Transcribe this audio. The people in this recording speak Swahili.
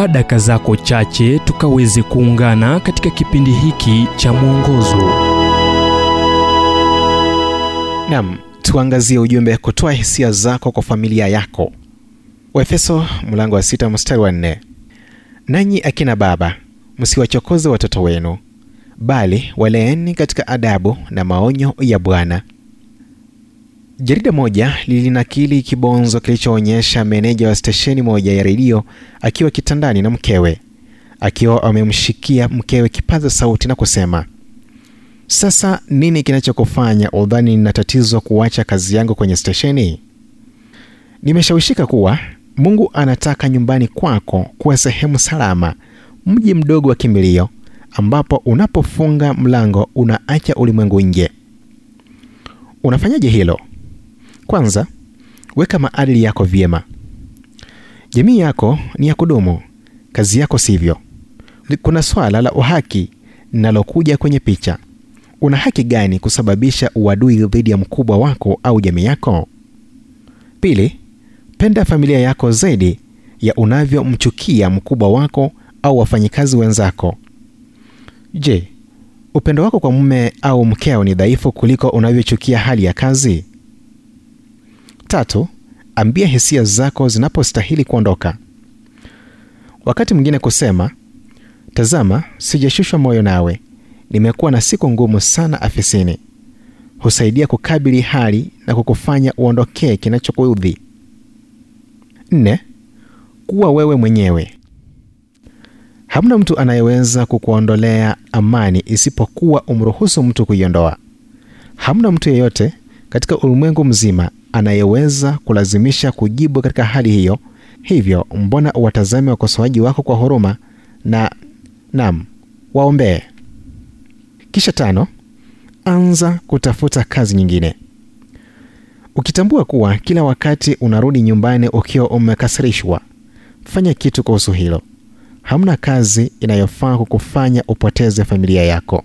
chukua daka zako chache tukaweze kuungana katika kipindi hiki cha mwongozo. Nam, tuangazie ujumbe kutoa hisia zako kwa familia yako. Waefeso mlango wa sita mstari wa nne. Nanyi akina baba, msiwachokoze watoto wenu, bali waleeni katika adabu na maonyo ya Bwana. Jarida moja lilinakili kibonzo kilichoonyesha meneja wa stesheni moja ya redio akiwa kitandani na mkewe, akiwa amemshikia mkewe kipaza sauti na kusema, sasa nini kinachokufanya udhani nina tatizo kuacha kazi yangu kwenye stesheni? Nimeshawishika kuwa Mungu anataka nyumbani kwako kuwa sehemu salama, mji mdogo wa kimbilio ambapo unapofunga mlango unaacha ulimwengu nje. Unafanyaje hilo? Kwanza, weka maadili yako vyema. Jamii yako ni ya kudumu, kazi yako sivyo. Kuna swala la uhaki linalokuja kwenye picha. Una haki gani kusababisha uadui dhidi ya mkubwa wako au jamii yako? Pili, penda familia yako zaidi ya unavyomchukia mkubwa wako au wafanyikazi wenzako. Je, upendo wako kwa mume au mkeo ni dhaifu kuliko unavyochukia hali ya kazi? Tatu, ambia hisia zako zinapostahili kuondoka. Wakati mwingine kusema, tazama, sijashushwa moyo nawe, nimekuwa na siku ngumu sana afisini, husaidia kukabili hali na kukufanya uondokee kinachokuudhi. Nne, kuwa wewe mwenyewe. Hamna mtu anayeweza kukuondolea amani isipokuwa umruhusu mtu kuiondoa. Hamna mtu yeyote katika ulimwengu mzima anayeweza kulazimisha kujibu katika hali hiyo. Hivyo mbona uwatazame wakosoaji wako kwa huruma na nam waombee. Kisha tano, anza kutafuta kazi nyingine. Ukitambua kuwa kila wakati unarudi nyumbani ukiwa umekasirishwa, fanya kitu kuhusu hilo. Hamna kazi inayofaa kukufanya upoteze familia yako.